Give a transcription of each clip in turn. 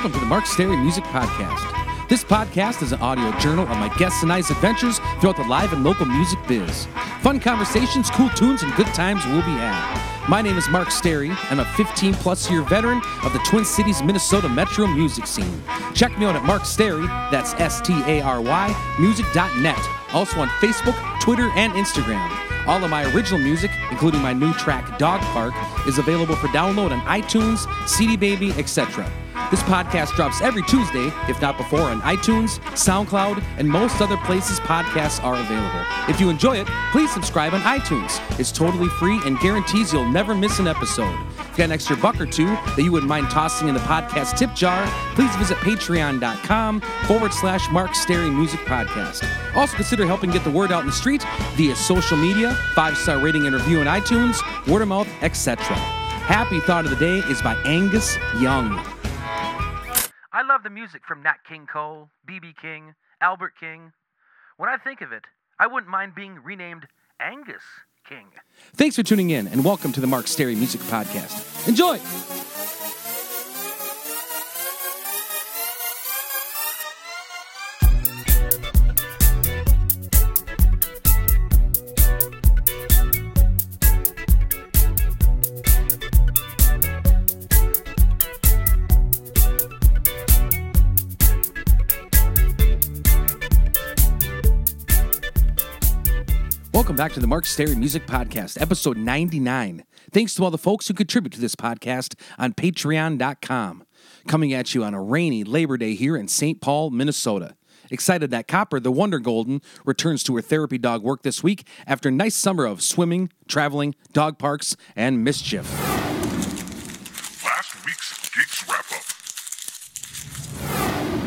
Welcome to the Mark Stary Music Podcast. This podcast is an audio journal of my guests and I's adventures throughout the live and local music biz. Fun conversations, cool tunes, and good times will be had. My name is Mark Stary. I'm a 15 plus year veteran of the Twin Cities, Minnesota metro music scene. Check me out at Mark Stary, that's S T A R Y, music.net. Also on Facebook, Twitter, and Instagram. All of my original music, including my new track Dog Park, is available for download on iTunes, CD Baby, etc. This podcast drops every Tuesday, if not before, on iTunes, SoundCloud, and most other places podcasts are available. If you enjoy it, please subscribe on iTunes. It's totally free and guarantees you'll never miss an episode. If you got an extra buck or two that you wouldn't mind tossing in the podcast tip jar, please visit patreon.com forward slash Mark Stary Music Podcast. Also consider helping get the word out in the street via social media, five star rating and review on iTunes, word of mouth, etc. Happy Thought of the Day is by Angus Young. I love the music from Nat King Cole, B.B. King, Albert King. When I think of it, I wouldn't mind being renamed Angus King. Thanks for tuning in and welcome to the Mark Stary Music Podcast. Enjoy! Welcome back to the Mark Stary Music Podcast, episode 99. Thanks to all the folks who contribute to this podcast on patreon.com. Coming at you on a rainy Labor Day here in St. Paul, Minnesota. Excited that Copper, the Wonder Golden, returns to her therapy dog work this week after a nice summer of swimming, traveling, dog parks, and mischief. Last week's Geeks Wrap Up.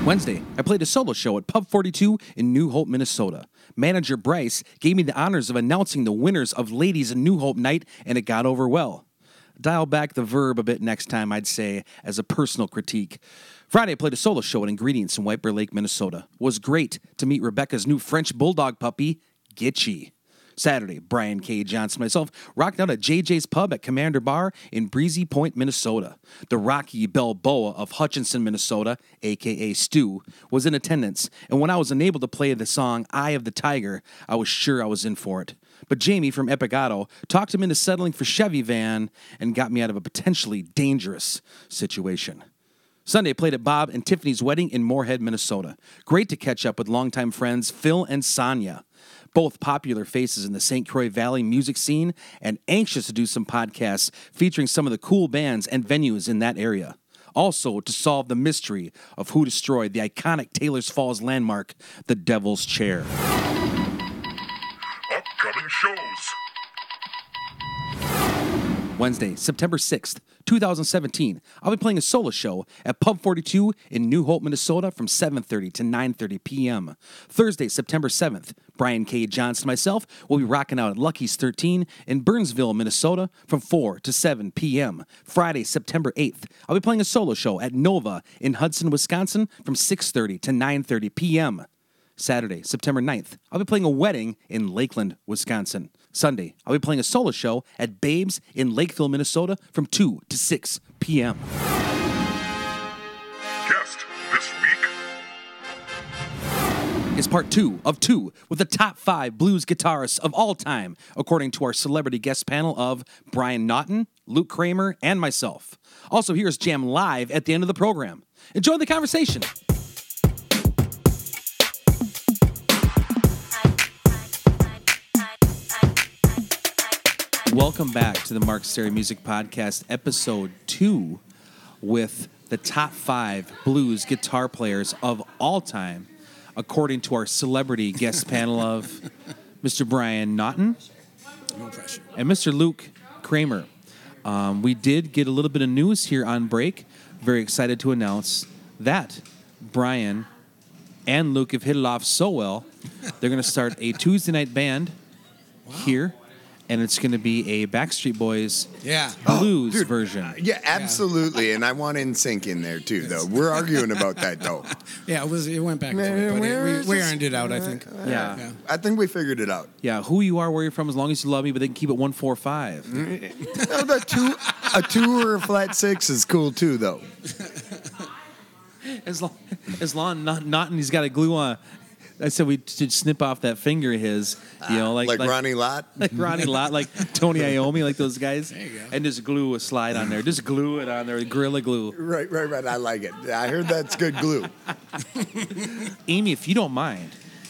Wednesday, I played a solo show at Pub 42 in New Hope, Minnesota. Manager Bryce gave me the honors of announcing the winners of Ladies New Hope night, and it got over well. Dial back the verb a bit next time, I'd say, as a personal critique. Friday, I played a solo show at Ingredients in White Bear Lake, Minnesota. It was great to meet Rebecca's new French bulldog puppy, Gitchy. Saturday, Brian K. Johnson and myself rocked out at JJ's Pub at Commander Bar in Breezy Point, Minnesota. The Rocky Balboa of Hutchinson, Minnesota, aka Stu, was in attendance, and when I was unable to play the song Eye of the Tiger, I was sure I was in for it. But Jamie from Epigato talked him into settling for Chevy Van and got me out of a potentially dangerous situation. Sunday played at Bob and Tiffany's wedding in Moorhead, Minnesota. Great to catch up with longtime friends Phil and Sonia both popular faces in the St. Croix Valley music scene, and anxious to do some podcasts featuring some of the cool bands and venues in that area. Also, to solve the mystery of who destroyed the iconic Taylor's Falls landmark, the Devil's Chair. Upcoming shows. Wednesday, September 6th, 2017, I'll be playing a solo show at Pub 42 in New Hope, Minnesota from 7:30 to 9:30 p.m. Thursday, September 7th, Brian K. Johnson and myself will be rocking out at Lucky's 13 in Burnsville, Minnesota from 4 to 7 p.m. Friday, September 8th, I'll be playing a solo show at Nova in Hudson, Wisconsin from 6:30 to 9:30 p.m. Saturday, September 9th, I'll be playing a wedding in Lakeland, Wisconsin. Sunday, I'll be playing a solo show at Babes in Lakeville, Minnesota from 2 to 6 p.m. Guest this week. is part two of two with the top five blues guitarists of all time, according to our celebrity guest panel of Brian Naughton, Luke Kramer, and myself. Also, here's Jam live at the end of the program. Enjoy the conversation. Welcome back to the Mark Stary Music Podcast, episode two, with the top five blues guitar players of all time, according to our celebrity guest panel of Mr. Brian Naughton No pressure. and Mr. Luke Kramer. Um, we did get a little bit of news here on break. Very excited to announce that Brian and Luke have hit it off so well. They're going to start a Tuesday night band here, and it's going to be a Backstreet Boys Yeah. Oh, blues dude, version. Uh, yeah, absolutely. And I want NSYNC in there too, though. We're arguing about that, though. Yeah, it was. It went back and Man, forth, but where it, is we, we ironed it out. I think. Yeah. Yeah. I think we figured it out. Yeah, who you are, where you're from, as long as you love me, but they can keep it one four five. Mm. No, the two, a two or a flat six is cool too, though. as long as long not not and he's got a glue on. I said we should snip off that finger of his, you know, like like, Ronnie Lott. like Ronnie Lott, like Tony Iommi, like those guys. There you go. And just glue a slide on there. Just glue it on there, Gorilla Glue. Right, right, right. I like it. I heard that's good glue. Amy, if you don't mind,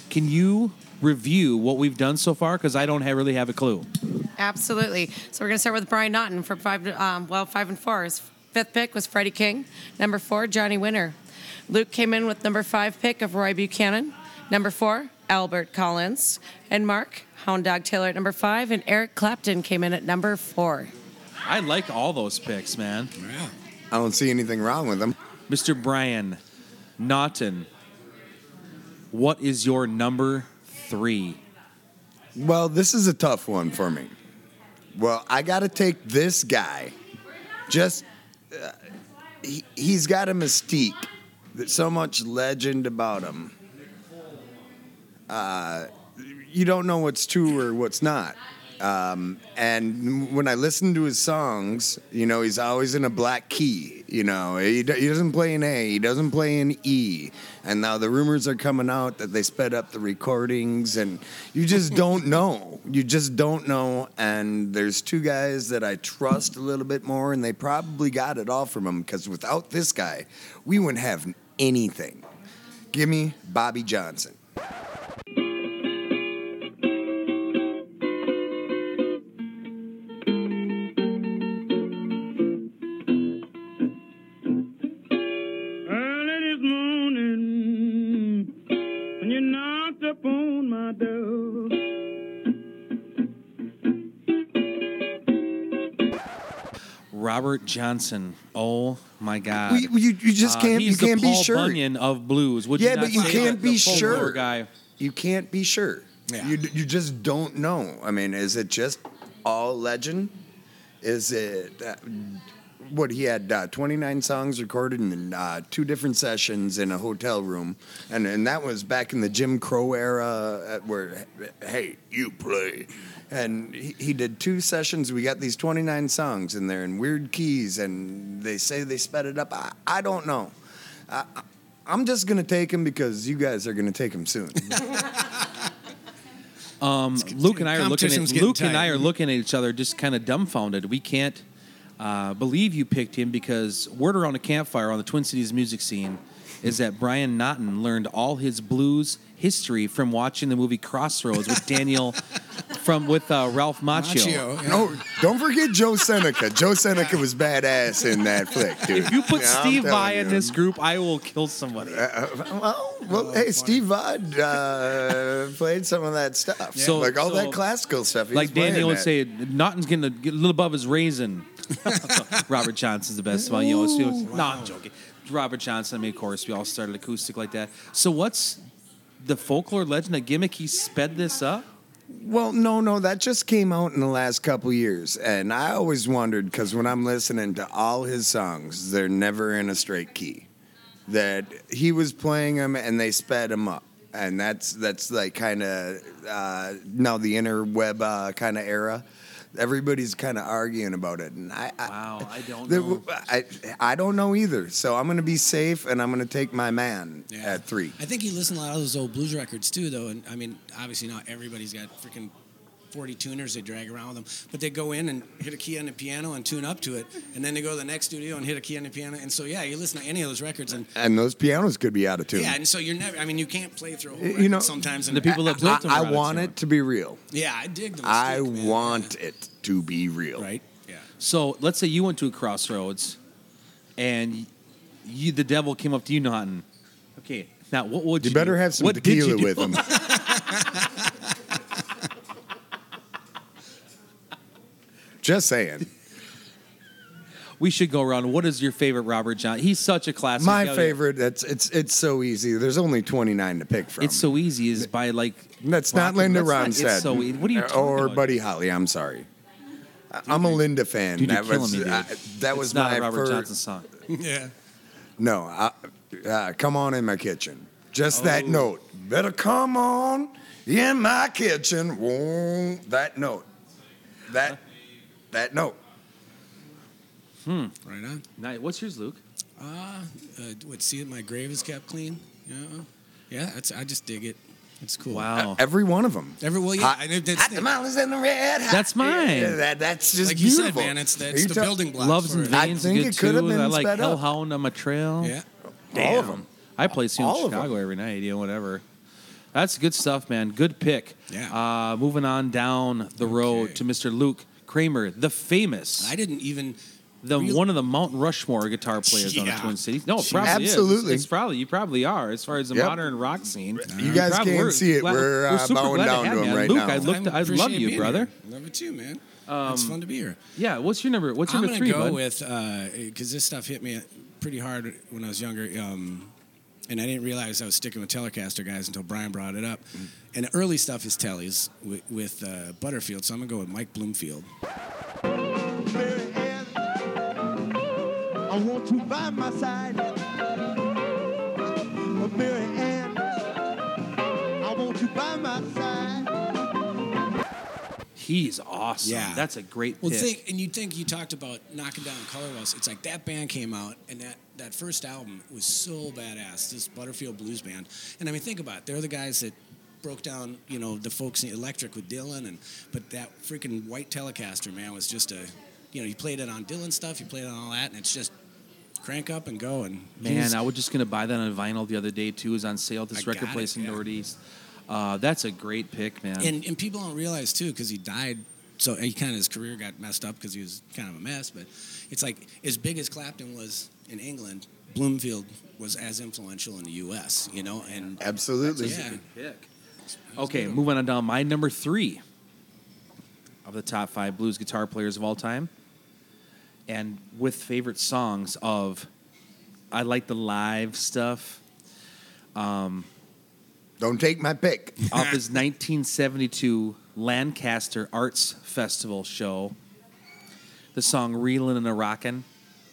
can you review what we've done so far? Because I don't have, really have a clue. Absolutely. So we're going to start with Brian Naughton for five. Um, well, five and four. His fifth pick was Freddie King. Number four, Johnny Winter. Luke came in with number five pick of Roy Buchanan. Number four, Albert Collins. And Mark, Hound Dog Taylor at number five. And Eric Clapton came in at number four. I like all those picks, man. Yeah. I don't see anything wrong with them. Mr. Brian Naughton, what is your number three? Well, this is a tough one for me. Well, I got to take this guy. Just, uh, he, he's got a mystique. There's so much legend about him. Uh, you don't know what's true or what's not. Um, and when I listen to his songs, you know, he's always in a black key. You know, he, he doesn't play an A, he doesn't play an E. And now the rumors are coming out that they sped up the recordings, and you just don't know. You just don't know. And there's two guys that I trust a little bit more, and they probably got it all from him because without this guy, we wouldn't have anything. Give me Bobby Johnson. Robert Johnson. Oh my God. You, you, you just Uh, can't. he's you can't the be Paul sure. Bunyan of blues. Would Yeah, not but you say can't that? be The folklore sure. Guy. you can't be sure. Yeah. You you just don't know. I mean, is it just all legend? Is it uh, what he had uh, 29 songs recorded in uh, two different sessions in a hotel room, and and that was back in the Jim Crow era, uh, where hey you play. And he, he did two sessions. We got these 29 songs in there in weird keys, and they say they sped it up. I, I don't know. I, I- I'm just gonna take him because you guys are gonna take him soon. Um, Luke and I are looking at getting Luke and I are looking at each other, just kind of dumbfounded. We can't uh, believe you picked him because word around a campfire on the Twin Cities music scene is that Brian Naughton learned all his blues history from watching the movie Crossroads with Daniel from with uh, Ralph Macchio. Macchio, yeah. No, don't forget Joe Seneca. Joe Seneca was badass in that flick, dude. If you put Yeah, I'm Steve telling Vai in you. this group, I will kill somebody. well, well, hey, Steve Vaughn uh, played some of that stuff. So- like all so- that classical stuff. he like playing Daniel would that. say, Naughton's getting a, get a little above his raisin. Robert Johnson's the best one. You know, so- no, I'm joking. Robert Johnson. I mean, of course, we all started acoustic like that. So, what's the folklore legend, a gimmick? He sped this up. Well, no, no, that just came out in the last couple years, and I always wondered because when I'm listening to all his songs, they're never in a straight key. That he was playing them and they sped him up, and that's that's like kind of uh, now the interweb uh, kind of era. Everybody's kind of arguing about it, and I, I Wow, I don't there- know. I, I don't know either. So I'm going to be safe, and I'm going to take my man Yeah. at three. I think he listened to a lot of those old blues records too, though. And I mean, obviously not everybody's got freaking 40 tuners they drag around with them, but they go in and hit a key on the piano and tune up to it, and then they go to the next studio and hit a key on the piano. And so yeah, you listen to any of those records, and And those pianos could be out of tune. yeah, and so you're never. I mean, you can't play through a whole You know, sometimes. And the people that built them I, are I want it to be real. yeah, I dig them. I man. want it to be real. right. Yeah. So, let's say you went to a crossroads, and you, the devil came up to you, Naughton. Okay, now what would you? You better do? have some What you tequila do? with them. Just saying. We should go around. What is your favorite Robert John? He's such a classic. My Yeah, favorite. That's it's it's so easy. There's only 29 to pick from. It's so easy. Is by like. That's not Linda that's Ronstadt. it's so easy. What are you talking Or about? Buddy Holly. I'm sorry. I- I'm a Linda fan. Dude, you're that was me, dude. I- that It's was not my a Robert first. Johnson song. Yeah. No, I, uh, come on in my kitchen. Just that Oh. note. Better come on in my kitchen. Whoa, that note. That that note. Hmm. Right on. Now, what's yours, Luke? Uh, what? See that my grave is kept clean. Yeah, yeah. That's I just dig it. It's cool. Wow. Every one of them. Every well, yeah. I know that's Hot tamales in the red. hot- That's mine. Yeah, that, that's just like you said, man. It's Are that's you the ta- building blocks. Loves for and it. I think good it could have too. been I like sped up. Hellhound on my trail. Yeah. All of them. I play see in All of 'em. Chicago every night, you know, whatever. That's good stuff, man. Good pick. Yeah. Uh, moving on down the road Okay. to Mr. Luke Kramer, the famous, I didn't even. the real- one of the Mount Rushmore guitar players on the Twin Cities. No, it probably Absolutely. is. It's probably you probably are as far as the Yep. modern rock scene. You guys Probably- can't we're see it. glad- We're, uh, super bowing glad down have to him right Luke, now. I looked. I love you, brother. here. Love it too, man. it's fun to be here. Yeah. What's your number? What's your I'm number gonna three, go bud? with because this stuff hit me pretty hard when I was younger, um, and I didn't realize I was sticking with Telecaster guys until Brian brought it up. Mm. And the early stuff is Telly's with, with uh, Butterfield, so I'm gonna go with Mike Bloomfield. I want you by my side. Mary Ann, I want you by my side. He's awesome. Yeah. That's a great Well, pick. think and you think you talked about knocking down color walls. It's like that band came out, and that that first album was so badass. This Butterfield Blues Band, and I mean, think about it. They're the guys that broke down, you know, the folks in Electric with Dylan, and but that freaking white Telecaster man was just a, you know, you played it on Dylan stuff, you played it on all that, and it's just crank up and go. And Man, I was just gonna buy that on vinyl the other day too. It was on sale at this I record place it, in yeah. Northeast. Uh, that's a great pick, man. and and people don't realize too because he died so he kind of his career got messed up because he was kind of a mess but it's like as big as clapton was in england bloomfield was as influential in the us you know and Absolutely. yeah pick. Okay, moving on down. My number three of the top five blues guitar players of all time, and with favorite songs of, I like the live stuff um, Don't take my pick. off his 1972 Lanchester Arts Festival show. The song "Reelin' and a Rockin'."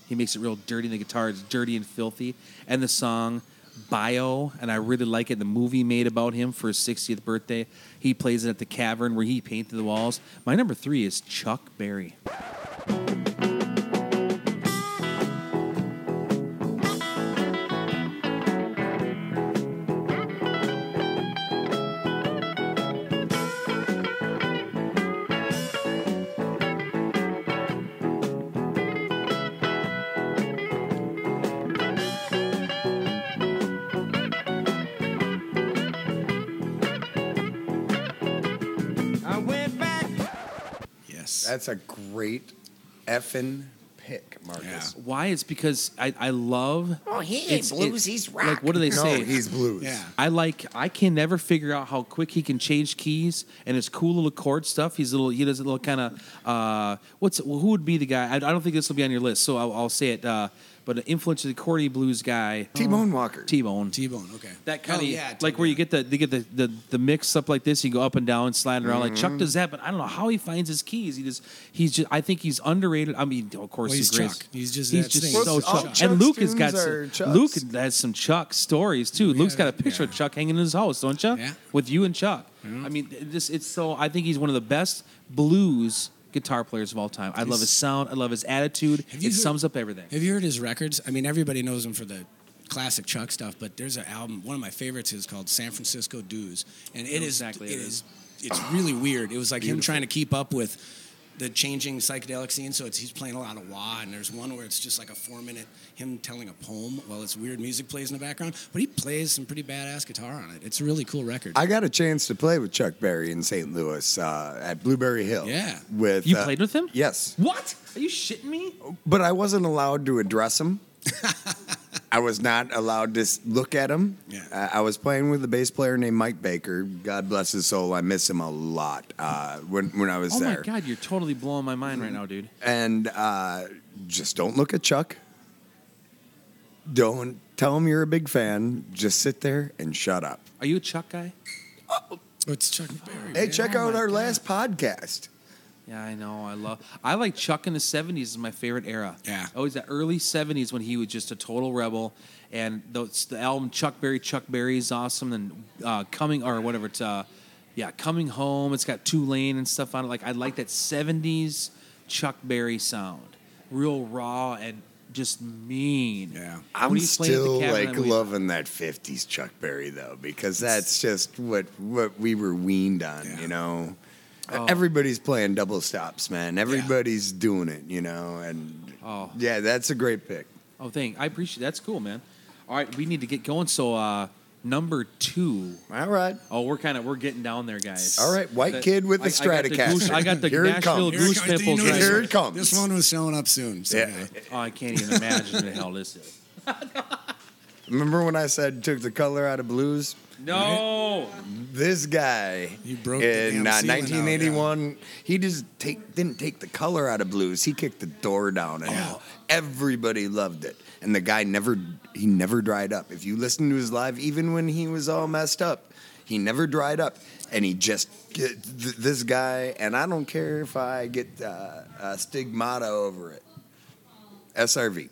He makes it real dirty. In the guitar is dirty and filthy, and the song "Bio," and I really like it. The movie made about him for his 60th birthday. He plays it at the Cavern where he painted the walls. My number three is Chuck Berry. That's a great effing pick, Marcus. Why? It's because I, I love. Oh, he ain't it's- blues, it- he's rock. Like what do they No, say? he's blues. yeah I like. I can never figure out how quick he can change keys and his cool little chord stuff. He's a little. He does a little kind of. Uh, what's well, who would be the guy? I, I don't think this will be on your list, so I'll, I'll say it. Uh, but an influence of the Cordy blues guy, T-Bone Walker. T Bone. t-bone okay That kind of oh, yeah, like where you get the they get the, the the mix up like this. You go up and down, slide around. Like Mm-hmm. Chuck does that, but I don't know how he finds his keys. He just he's just. I think he's underrated. I mean, of course Well, he's great- Chuck. He's just he's just thing. so Well, all Chuck. And Luke has got some, Chuck's. Luke has some Chuck stories too. Luke's got a picture of. Chuck hanging in his house, don't you? Yeah. With you and Chuck. I mean, this just it's so. I think he's one of the best blues guitar players of all time. I love his sound. I love his attitude. It heard- sums up everything. Have you heard his records? I mean, everybody knows him for the classic Chuck stuff, but there's an album. One of my favorites is called San Francisco Dues, and it is exactly it it is it's really weird. It was like him trying to keep up with the changing psychedelic scene. So it's he's playing a lot of wah, and there's one where it's just like a four minute him telling a poem while it's weird music plays in the background. But he plays some pretty badass guitar on it. It's a really cool record. I got a chance to play with Chuck Berry in St. Louis uh, at Blueberry Hill. Yeah. With You uh, played with him? Yes, What? Are you shitting me? but I wasn't allowed to address him. I was not allowed to look at him. Yeah. Uh, I was playing with a bass player named Mike Baker. God bless his soul. I miss him a lot uh, when when I was Oh there. Oh, my god, you're totally blowing my mind right now, dude. And uh, just don't look at Chuck. Don't tell him you're a big fan. Just sit there and shut up. Are you a Chuck guy? Oh, it's Chuck Berry. Hey, man. check Oh out our God. last podcast. Yeah, I know. I love. I like Chuck in the '70s is my favorite era. Yeah. always the early '70s when he was just a total rebel, and those, the album Chuck Berry, Chuck Berry is awesome, and uh, coming or whatever it's, uh, yeah, coming home. It's got Tulane and stuff on it. Like I like that '70s Chuck Berry sound, real raw and just mean. Yeah. I'm When he's playing at the still like loving that '50s Chuck Berry though, because that's just what what we were weaned on. Yeah. You know, Oh. everybody's playing double stops, man. Everybody's doing it. You know, and Oh. yeah, that's a great pick. Oh, thank. I appreciate. That's cool, man. All right, we need to get going. So, uh, number two. All right. Oh, we're kind of we're getting down there, guys. All right, white That- kid with the I- I got Stratocaster. goose- I got the Here it Nashville comes. Here it goose comes. You pimples know right this- Here here. it comes. This one was showing up soon. So Yeah. yeah. Oh, I can't even imagine what the hell this is. Remember when I said took the color out of blues? No. This guy He broke in uh, ceiling out, 1981. He just take didn't take the color out of blues. He kicked the door down, and Yeah. everybody loved it. And the guy never he never dried up. If you listen to his live, even when he was all messed up, he never dried up. And he just th- this guy, and I don't care if I get uh, a stigmata over it. SRV.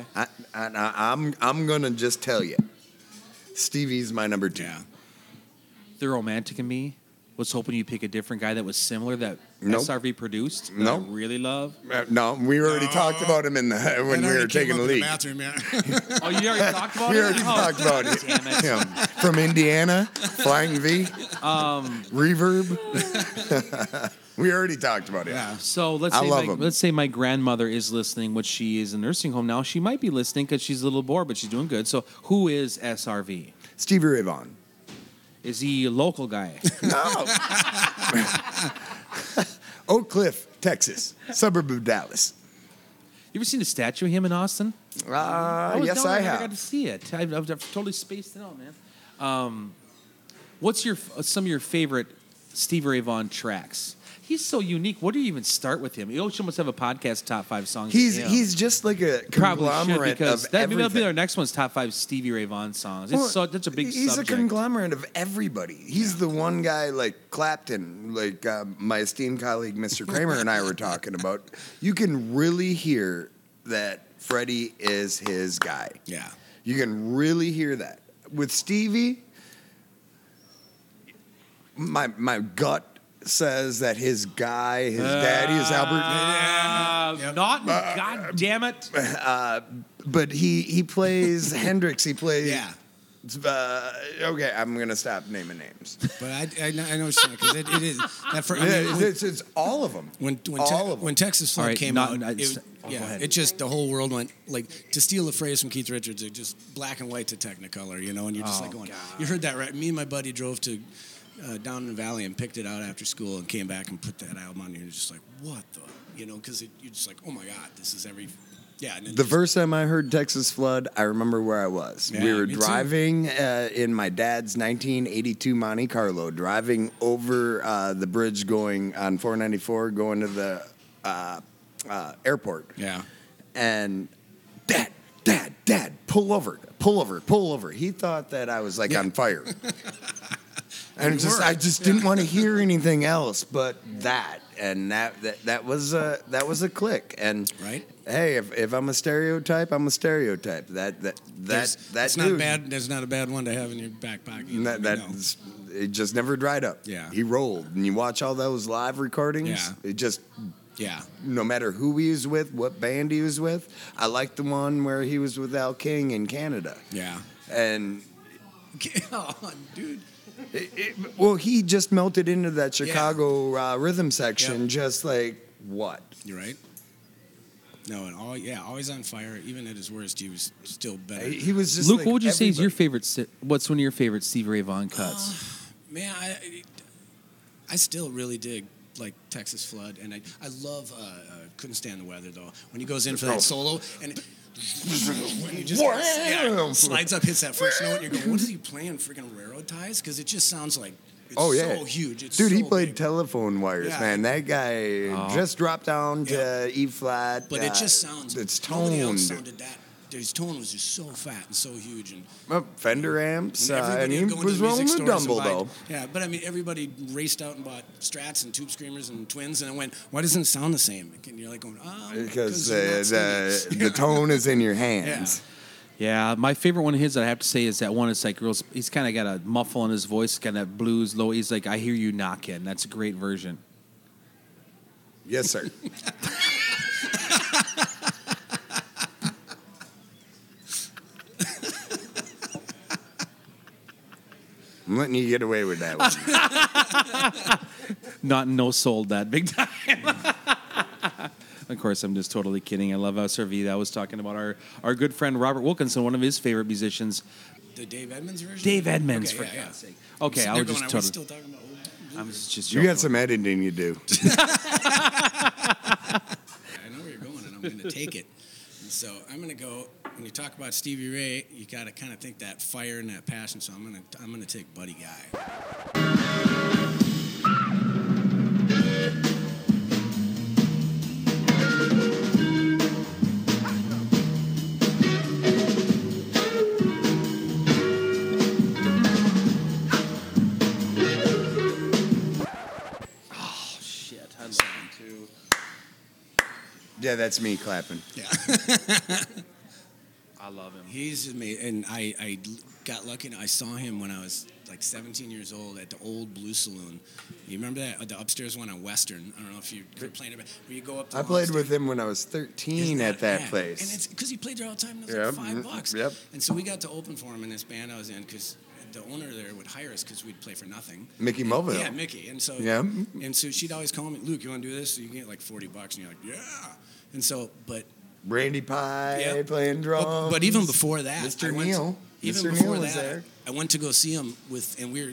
Okay. I, I, I- I'm I'm gonna just tell you, Stevie's my number two. Yeah. The romantic in me was hoping you'd pick a different guy that was similar that Nope. SRV produced. that Nope. I really love. Uh, no, we already talked about him in the when That we were already came taking the in leak. bathroom, yeah. Oh, you already talked about him? We it. already Oh, talked about it. Damn it. Him from Indiana, Flying V, Um, Reverb. we already talked about it. yeah. So let's I say love my, 'em. let's say my grandmother is listening, which she is in a nursing home now. She might be listening because she's a little bored, but she's doing good. So who is SRV? Stevie Ray Vaughan. Is he a local guy? No. Oak Cliff, Texas, suburb of Dallas. you ever seen a statue of him in Austin? Uh, was yes, down there, I never got to see it. I've, I've totally spaced it out, man. Um, what's your some of your favorite Steve Ray Vaughan tracks? He's so unique. What do you even start with him? You should almost have a podcast top five songs. He's he's just like a Probably should conglomerate because of that, maybe that'll be our next one's top five Stevie Ray Vaughan songs. It's Well, so that's a big He's subject. a conglomerate of everybody. He's the one guy like Clapton, like uh, my esteemed colleague Mr. Kramer and I were talking about. You can really hear that Freddie is his guy. Yeah. You can really hear that. With Stevie, my my gut says that his guy, his daddy is Albert. Uh, Not, God damn it! But he he plays Hendrix. He plays. Yeah. Uh, okay, I'm gonna stop naming names. But I, I, know, I know what you're because it, it is that for, I Yeah, mean, when, it's, it's all of them. when when, Te- them. when Texas Flood All right, came not- out, not- it, oh, yeah, it just the whole world went like to steal a phrase from Keith Richards. It just black and white to Technicolor, you know, and you're just Oh, like going, God. you heard that right? Me and my buddy drove to uh, down in the valley and picked it out after school and came back and put that album on. And you're just like, what the, you know, because you're just like, oh my god, this is every, yeah. And The just- first time I heard Texas Flood, I remember where I was. we were driving uh, in my dad's 1982 Monte Carlo, driving over uh, the bridge going on 494, going to the uh, uh, airport. yeah. And dad, dad, dad, pull over, pull over, pull over. He thought that I was like Yeah. on fire. and just, were. I just didn't want to hear anything else but that. And that, that that was a that was a click. And Right. hey, if, if I'm a stereotype, I'm a stereotype. That that that that dude, not bad. There's not a bad one to have in your back pocket. That, that's it just never dried up. Yeah. he rolled, and you watch all those live recordings. Yeah. It just yeah. no matter who he was with, what band he was with. I like the one where he was with Al King in Canada, Yeah. and oh, dude. It, it, well, he just melted into that Yeah. Chicago uh, rhythm section, Yep. just like what. You're right. No, and all yeah, always on fire. Even at his worst, he was still better. He was just Luke, like what would you say is your favorite? What's one of your favorite Stevie Ray Vaughan cuts? Man, I, I still really dig like Texas Flood, and I I love. Uh, uh, couldn't stand the weather though. When he goes in for that solo and. When he just yeah, slides up, hits that first note, and you're going, "What is he playing? Freaking railroad ties?" Because it just sounds like it's Oh yeah, so huge. It's dude. he played big. telephone wires, Yeah. man. That guy Oh. just dropped down to Yeah. E flat. but it uh, just sounds. It's Nobody else toned. sounded that his tone was just so fat and so huge, and Well, Fender amps, and uh, and everybody he would go into was music rolling the and Dumble buy- though. Yeah, but I mean, everybody raced out and bought Strats and Tube Screamers and Twins, and I went, "Why doesn't it sound the same?" And you're like going, "Oh, Because you're the, the, the tone is in your hands. Yeah, my favorite one of his that I have to say is that one. It's like real. He's kind of got a muffle in his voice, kind of blues low. He's like, "I hear you knocking." That's a great version. Yes, sir. I'm letting you get away with that one. Not no sold that big time. of course, I'm just totally kidding. I love how Servita I was talking about our our good friend Robert Wilkinson, one of his favorite musicians, the Dave Edmunds version. Dave Edmunds. Okay, for yeah, yeah. God's sake. Okay, I they're was just going, "Are we totally. still talking about old blues?" I was just. You got some editing you do. I know where you're going, and I'm going to take it. And so I'm going to go. When you talk about Stevie Ray, you got to kind of think that fire and that passion. So I'm going to I'm going to take Buddy Guy. Shit, I love too. Yeah, that's me clapping. Yeah, I love him. he's amazing. And I I got lucky. and I saw him when I was like 17 years old at the old Blue Saloon. You remember that the upstairs one on Western? I don't know if you were playing it, where you go up. To I played with him when I was 13 Isn't at that yeah. place. And it's because he played there all the time. And it was Yep, like five mhm, bucks. yep. And so we got to open for him in this band I was in because the owner there would hire us because we'd play for nothing. Mickey And- Yeah, Mickey. And so Yeah. And so she'd always call me, Luke, you want to do this? So you can get like forty bucks, and you're like, yeah. And so, but Randy Pie yeah. playing drums. But, but even before that, Mr. I went- even Mr. before was that, there. I went to go see him with, and we were,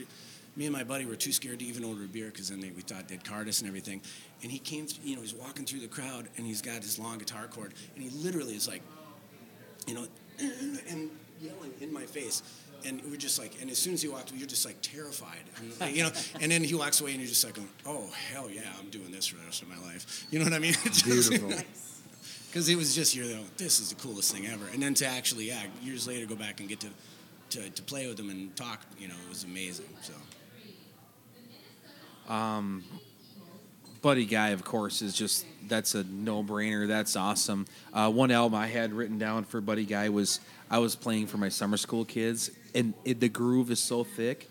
me and my buddy were too scared to even order a beer because then they, we thought they'd card us and everything. And he came, you know, he's walking through the crowd and he's got his long guitar cord and he literally is like, you know, and yelling in my face. And we're just like, and as soon as he walked you're just like terrified, and, you know. And then he walks away, and you're just like, going, "Oh hell yeah, I'm doing this for the rest of my life." You know what I mean? Beautiful. because it was just you're like, this is the coolest thing ever. And then to actually, yeah, years later, go back and get to, to, to play with them and talk, you know, it was amazing. So Buddy Guy, of course, is just that's a no brainer. That's awesome. Uh, one album I had written down for Buddy Guy was I was playing for my summer school kids, and it, the groove is so thick.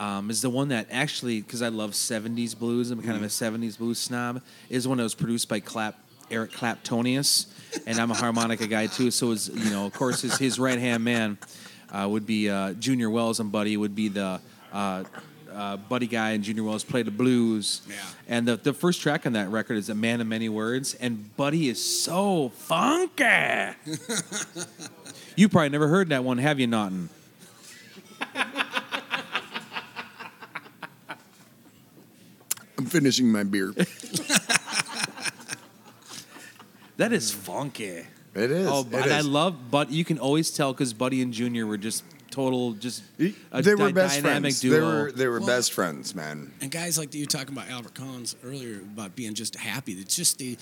Um, is the one that actually because I love '70s blues. I'm kind of a '70s blues snob. Is one that was produced by Clap Eric Claptonius, and I'm a harmonica guy too. So is you know, of course, his his right hand man uh, would be uh, Junior Wells, and Buddy would be the. Uh, uh, Buddy Guy and Junior Wells play the blues. Yeah. And the, the first track on that record is A Man of Many Words, and Buddy is so funky. you probably never heard that one, have you, Naughton? I'm finishing my beer. That is mm. funky. It is. Oh, it and I love, but you can always tell because Buddy and Junior were just total, just a they were dy- best dynamic friends. duo. They were they were Well- best friends, man. and guys like you talking about Albert Collins earlier about being just happy. It's just they,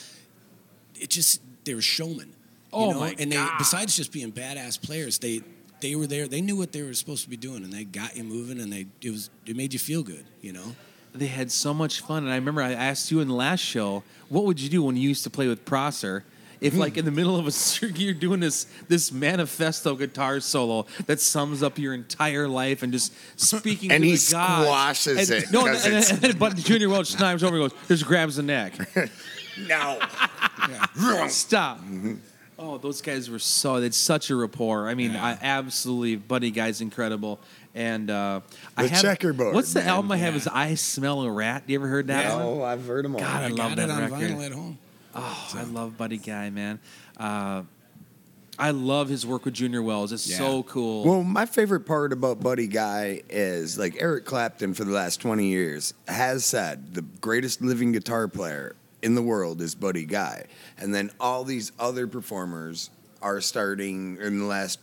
it just they were showmen. You Oh, know? my And they God. besides just being badass players, they they were there. They knew what they were supposed to be doing, and they got you moving, and they it was it made you feel good. You know. They had so much fun. And I remember I asked you in the last show, what would you do when you used to play with Prosser? If like in the middle of a circuit you're doing this this manifesto guitar solo that sums up your entire life and just speaking And to he the gods. squashes and, it, No, and, 'cause and, it's- and- but Junior Wells snipes over and goes, just grabs the neck. No. Stop. Mm-hmm. Oh, those guys were so. It's such a rapport. I mean, Yeah. I absolutely, Buddy Guy's incredible. And uh, I The have checkerboard, What's the man. album I have? Yeah. Is I Smell a Rat? You ever heard that Yeah. one? Oh, I've heard them all. God, I I love got that it on record. vinyl at home. Oh, I love Buddy Guy, man. Uh, I love his work with Junior Wells. It's Yeah. so cool. Well, my favorite part about Buddy Guy is like Eric Clapton for the last 20 years has said the greatest living guitar player in the world is Buddy Guy. And then all these other performers are starting in the last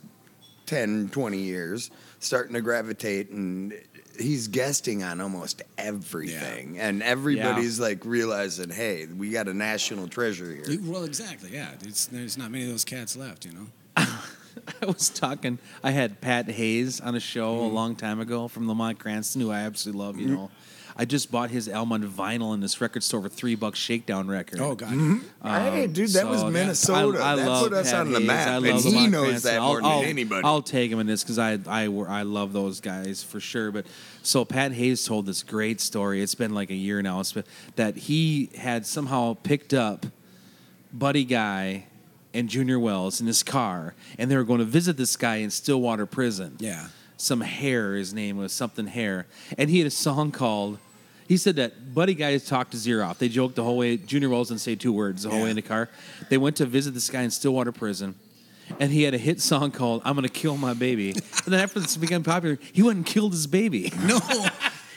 10, 20 years, starting to gravitate and he's guesting on almost everything. And everybody's like realizing, hey, we got a national treasure here. Well, exactly. Yeah, it's, there's not many of those cats left. You know. I was talking. I had Pat Hayes on a show Mm-hmm. a long time ago from Lamont Cranston, who I absolutely love. You know, I just bought his album on vinyl in this record store for three bucks shakedown record. Oh God. Mm-hmm. Um, hey, dude, that was So that- Minnesota. I, I that love put us Pat on the Hayes. map, I and love he Lamont knows Cranston. that I'll, more than I'll- anybody. I'll take him in this because I, I I love those guys for sure. But so Pat Hayes told this great story. It's been like a year now. It's been, that he had somehow picked up Buddy Guy and Junior Wells in his car, and they were going to visit this guy in Stillwater Prison. Yeah. Some hair, his name was something hair. And he had a song called, he said that Buddy Guy talked his ear off. They joked the whole way. Junior Wells didn't say two words the whole Yeah. way in the car. They went to visit this guy in Stillwater Prison. And he had a hit song called "I'm Gonna Kill My Baby." and then after this became popular, he went and killed his baby. No.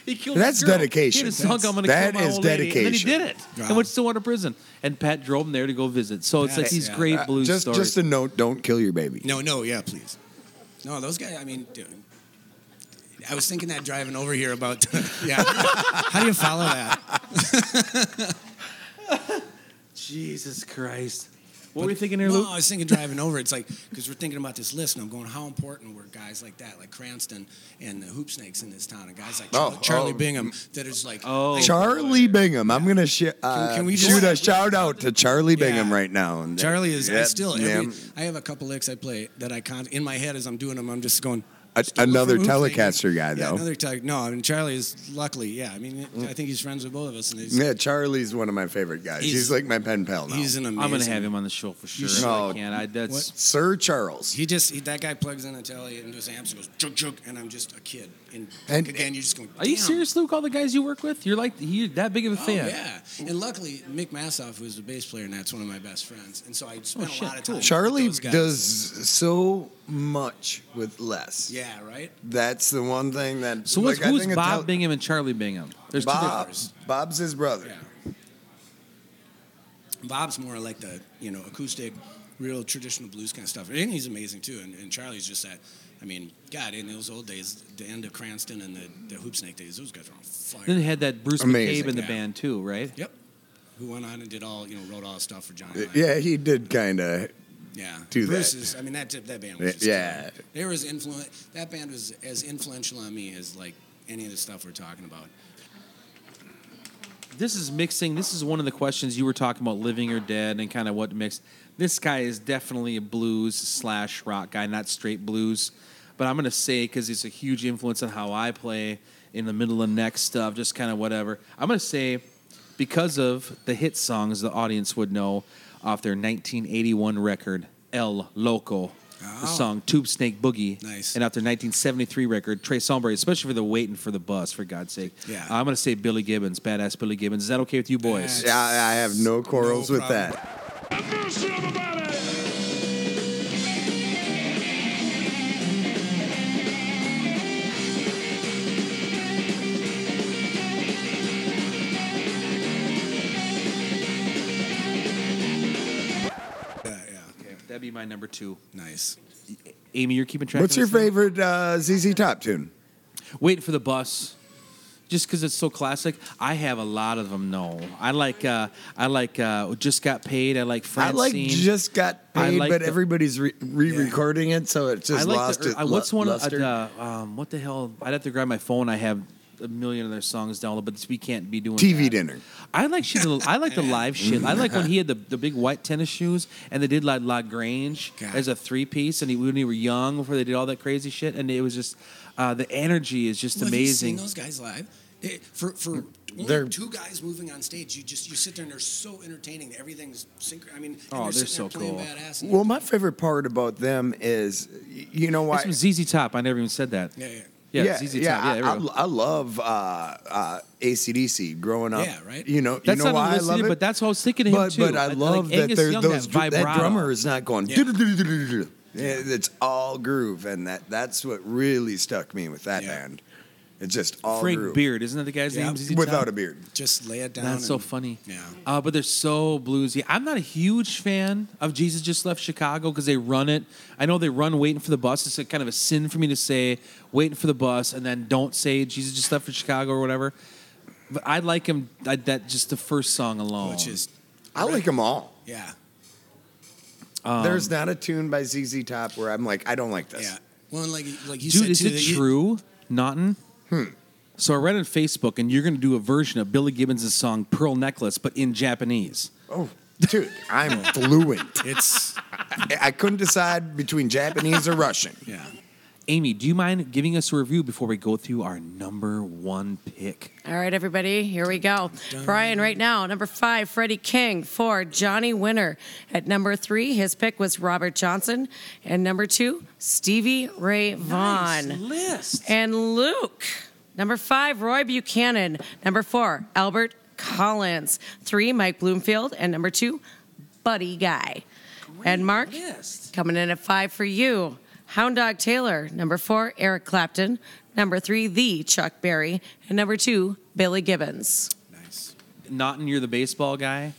He killed That's girl. dedication. He had a song, That's- I'm gonna that kill my is old lady. And then he did it. Wow. And went to Stillwater Prison. And Pat drove him there to go visit. So it's like these yeah. great Uh, blues just, stories. just a note: don't kill your baby. No, no, yeah, please. No, those guys. I mean, dude. I was thinking that driving over here about. yeah. How do you follow that? Jesus Christ. What were you thinking here, No, Luke? I was thinking driving over. It's like because we're thinking about this list, and I'm going, how important were guys like that, like Cranston and the Hoop Snakes in this town, and guys like Oh, Charlie, Charlie oh. Bingham, that is like, Oh. Charlie Bingham. I'm gonna sh- uh, can we just- shoot a shout out to Charlie Yeah. Bingham right now. And Charlie is. I still. yeah. Every, I have a couple licks I play that I con in my head as I'm doing them. I'm just going. A- another Telecaster Snake. guy, Yeah, though. another tele- No, I mean Charlie is luckily. Yeah, I mean I think he's friends with both of us, and he's, Yeah, Charlie's one of my favorite guys. He's, He's- like my pen pal now. he's an amazing. I'm gonna have him on the show for sure. should. if I Oh. can. I, that's What? Sir Charles. He just he, that guy plugs in a telly into his amps and goes chug chug, and I'm just a kid. And, And- again, you're just going. Are you serious, Luke? All the guys you work with, you're like you that big of a Oh, fan. yeah, and luckily Mick Massoff, who's the bass player, and that's one of my best friends, and so I spent Oh, a shit, lot of cool. time. Charlie with those guys. does so much with less. Yeah, right. That's the one thing that. So what's like, I who's think Bob tel- Bingham and Charlie Bingham? There's two Bob. different. Bob's his brother. Yeah. Bob's more like the you know acoustic, real traditional blues kind of stuff, and he's amazing too. And, and Charlie's just that. I mean, God, in those old days, the end of Cranston and the, the Hoop Snake days, those guys were on fire. Then they had that Bruce Amazing. McCabe in the Yeah. band too, right? Yep. Who went on and did all you know, wrote all the stuff for Jonny. Lang. Yeah, he did kind of. Yeah, do Bruce that. Is, I mean, that that band was just Yeah. killer. They were as influ- That band was as influential on me as like any of the stuff we're talking about. This is mixing. This is one of the questions you were talking about, living or dead, and kind of what to mix. This guy is definitely a blues slash rock guy, not straight blues. But I'm gonna say because he's a huge influence on how I play in the middle of neck stuff, just kind of whatever. I'm gonna say because of the hit songs the audience would know off their 1981 record El Loco, the Oh. song Tube Snake Boogie, Nice. and off their 1973 record Tres Hombres, especially for the waiting for the bus, for God's sake. Yeah. I'm gonna say Billy Gibbons, badass Billy Gibbons. Is that okay with you boys? Yeah, I have no quarrels No with problem. that. My number two. Nice. Amy, you're keeping track. What's of your this now? favorite uh, ZZ Top tune? Waiting for the bus. Just because it's so classic, I have a lot of them. No, I like. Uh, I like. Uh, just got paid. I like I Francine. like just got I paid, like but the- everybody's re- re-recording it, so it just I just like lost the, its uh, What's one of luster. uh, um, what the hell? I'd have to grab my phone. I have a million of their songs downloaded, but we can't be doing TV that. dinner. I like shit. I like the live shit. I like when he had the, the big white tennis shoes and they did like La Grange God. as a three piece, and he, when he were young before they did all that crazy shit, and it was just uh, the energy is just Well, have you amazing. seen those guys live? They, for for They're- two guys moving on stage, you just you sit there and they're so entertaining. Everything's synchro. I mean, Oh, they're sitting so cool. Well, my favorite part about them is, you know That's why? from ZZ Top. I never even said that. yeah, yeah, Yeah, Top. Yeah, there I. I, I love uh, uh, ACDC growing up. Yeah, right? You know, That's you know why I love it? but that's what I was thinking of him but, too. But I like love that Angus there- Young, those that that drummer is not going. Yeah. Yeah, It's all groove, and that that's what really stuck me with that Yeah. band. It's just all Frank groove Beard, isn't that the guy's Yeah. name? ZZ without Top? a beard. just lay it down. That's so funny. Yeah. Uh, but they're so bluesy. I'm not a huge fan of Jesus Just Left Chicago because they run it. I know they run Waiting for the Bus. It's a kind of a sin for me to say Waiting for the Bus and then don't say Jesus Just Left for Chicago or whatever. But I like him, I, that just the first song alone. Which is I like them all. yeah. There's not a tune by ZZ Top where I'm like, I don't like this. Yeah. Well, like like you Dude, said is too, it true, you- true, Naughton? So I read on Facebook, and you're going to do a version of Billy Gibbons' song "Pearl Necklace," but in Japanese. Oh, dude, I'm fluent. It's I, I couldn't decide between Japanese or Russian. yeah. Amy, do you mind giving us a review before we go through our number one pick? All right, everybody, here we go. Brian, right now, number five, Freddie King. Four, Johnny Winter. At number three, his pick was Robert Johnson. And number two, Stevie Ray Vaughan. list. And Luke. Number five, Roy Buchanan. Number four, Albert Collins. Three, Mike Bloomfield. And number two, Buddy Guy. Great and Mark, list. coming in at five for you, Hound Dog Taylor. Number four, Eric Clapton. Number three, the Chuck Berry. And number two, Billy Gibbons. Nice. Naughton, you're the baseball guy.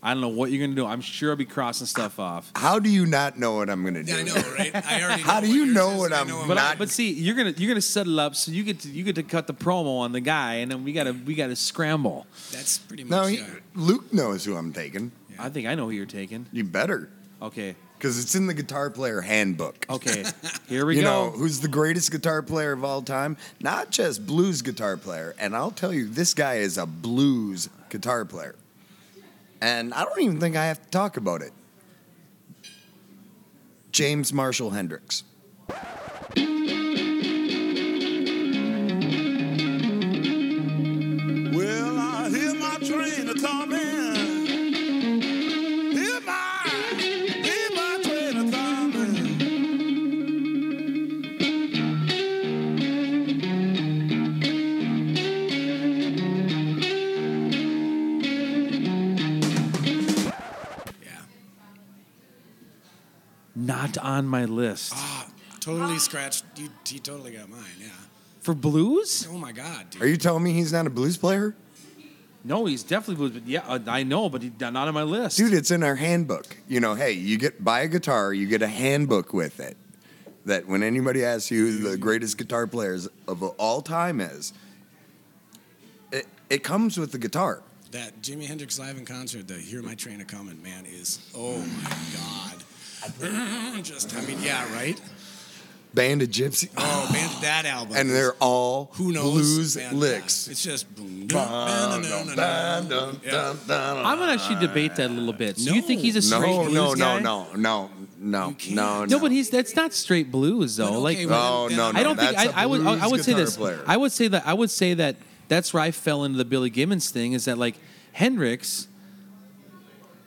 I don't know what you're going to do. I'm sure I'll be crossing stuff off. How do you not know what I'm gonna do? Yeah, I know, right? I already. How do you know is, what and I I'm- know But, Not- but see, you're gonna you're gonna set it up so you get to you get to cut the promo on the guy, and then we gotta we gotta scramble. That's pretty much. No, he. Uh, Luke knows who I'm taking. I think I know who you're taking. You better, Okay, because it's in the guitar player handbook. okay, here we you go. You know who's the greatest guitar player of all time? Not just blues guitar player. And I'll tell you, this guy is a blues guitar player. And I don't even think I have to talk about it. James Marshall Hendrix. Well, I hear my train a coming. Not on my list Ah, totally scratched. You, he totally got mine. Yeah. for blues. Oh my God, dude. Are you telling me he's not a blues player? No, he's definitely blues. But yeah, uh, I know, but he's not on my list. Dude, it's in our handbook. You know, hey, you get buy a guitar, you get a handbook with it. That when anybody asks you who the greatest guitar players of all time is, it, it comes with the guitar. That Jimi Hendrix live in concert, the "Hear My Train a Comin'" man is. Oh my God. Just, I mean, yeah, right. Band of Gypsy. Oh man, that album. and they're all who knows blues man, licks. yeah. It's just. boom, Dun, dun, dun, Yeah. I'm gonna actually debate that a little bit. So you think he's a straight No, blues no, guy? no, no, no, no, You can't. no, No, but he's that's not straight blues though. But like well, Oh, no, no. I don't think that's I, a I would I would say this. player. I would say that I would say that that's where I fell into the Billy Gibbons thing is that like Hendrix,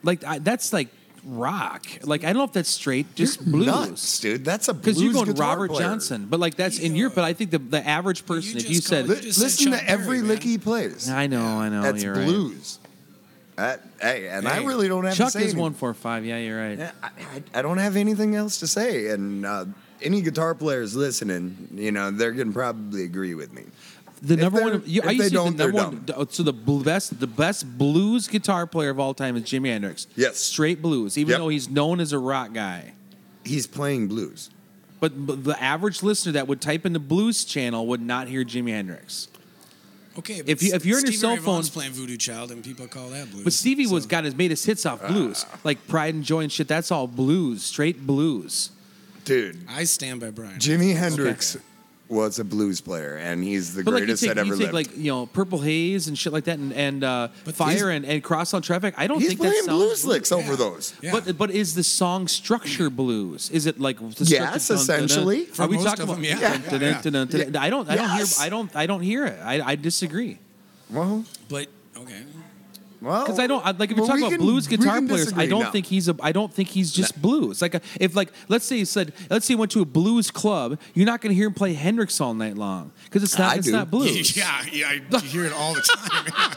like I, that's like rock. Like I don't know if that's straight, just You're blues. nuts, dude. That's a Because you're going Robert player. Johnson, but like that's in your. But I think the the average person, if you call said, Li- You just said listen Chuck to every Berry, lick he plays. I know, I know, That's you're right. blues. Hey, and I really don't have Chuck to say is anything. one four five. Yeah, you're right. Yeah, I, I, I don't have anything else to say, and uh, any guitar players listening, you know, they're gonna probably agree with me. The number one. You, if I used they to say don't, the they're number one. So the bl- best, the best blues guitar player of all time is Jimi Hendrix. Yes. straight blues. Even Yep. though he's known as a rock guy, He's playing blues. but, but the average listener that would type in the blues channel would not hear Jimi Hendrix. Okay, but If you- if you're in your Stevie cell Ray Vaughan's phone- playing Voodoo Child, and people call that blues. But Stevie was so- got his made his hits off blues, ah. like Pride and Joy and shit. That's all blues, straight blues. Dude, I stand by Brian. Jimi Hendrix was a blues player, and he's the But like you greatest take, that ever you take lived. like you know Purple Haze and shit like that, and, and uh, Fire and, and Crosstown Traffic. I don't he's think that playing sounds blues licks over Yeah. those. Yeah. But but is the song structure blues? Is it like the Yes, structure- dun, dun, dun? essentially. For Are we most talking of about? them, yeah. dun, dun, Yeah. dun, dun, dun, dun. I don't. I don't hear. I don't. I don't hear it. I, I disagree Well, But okay, because I don't. I- Like if you're talking we about can- blues guitar can players, I don't now. think he's a. I don't think he's just blues. Like a, if like let's say he said let's say he went to a blues club, you're not going to hear him play Hendrix all night long because it's not. I it's do. not blues. yeah, yeah, I hear it all the time.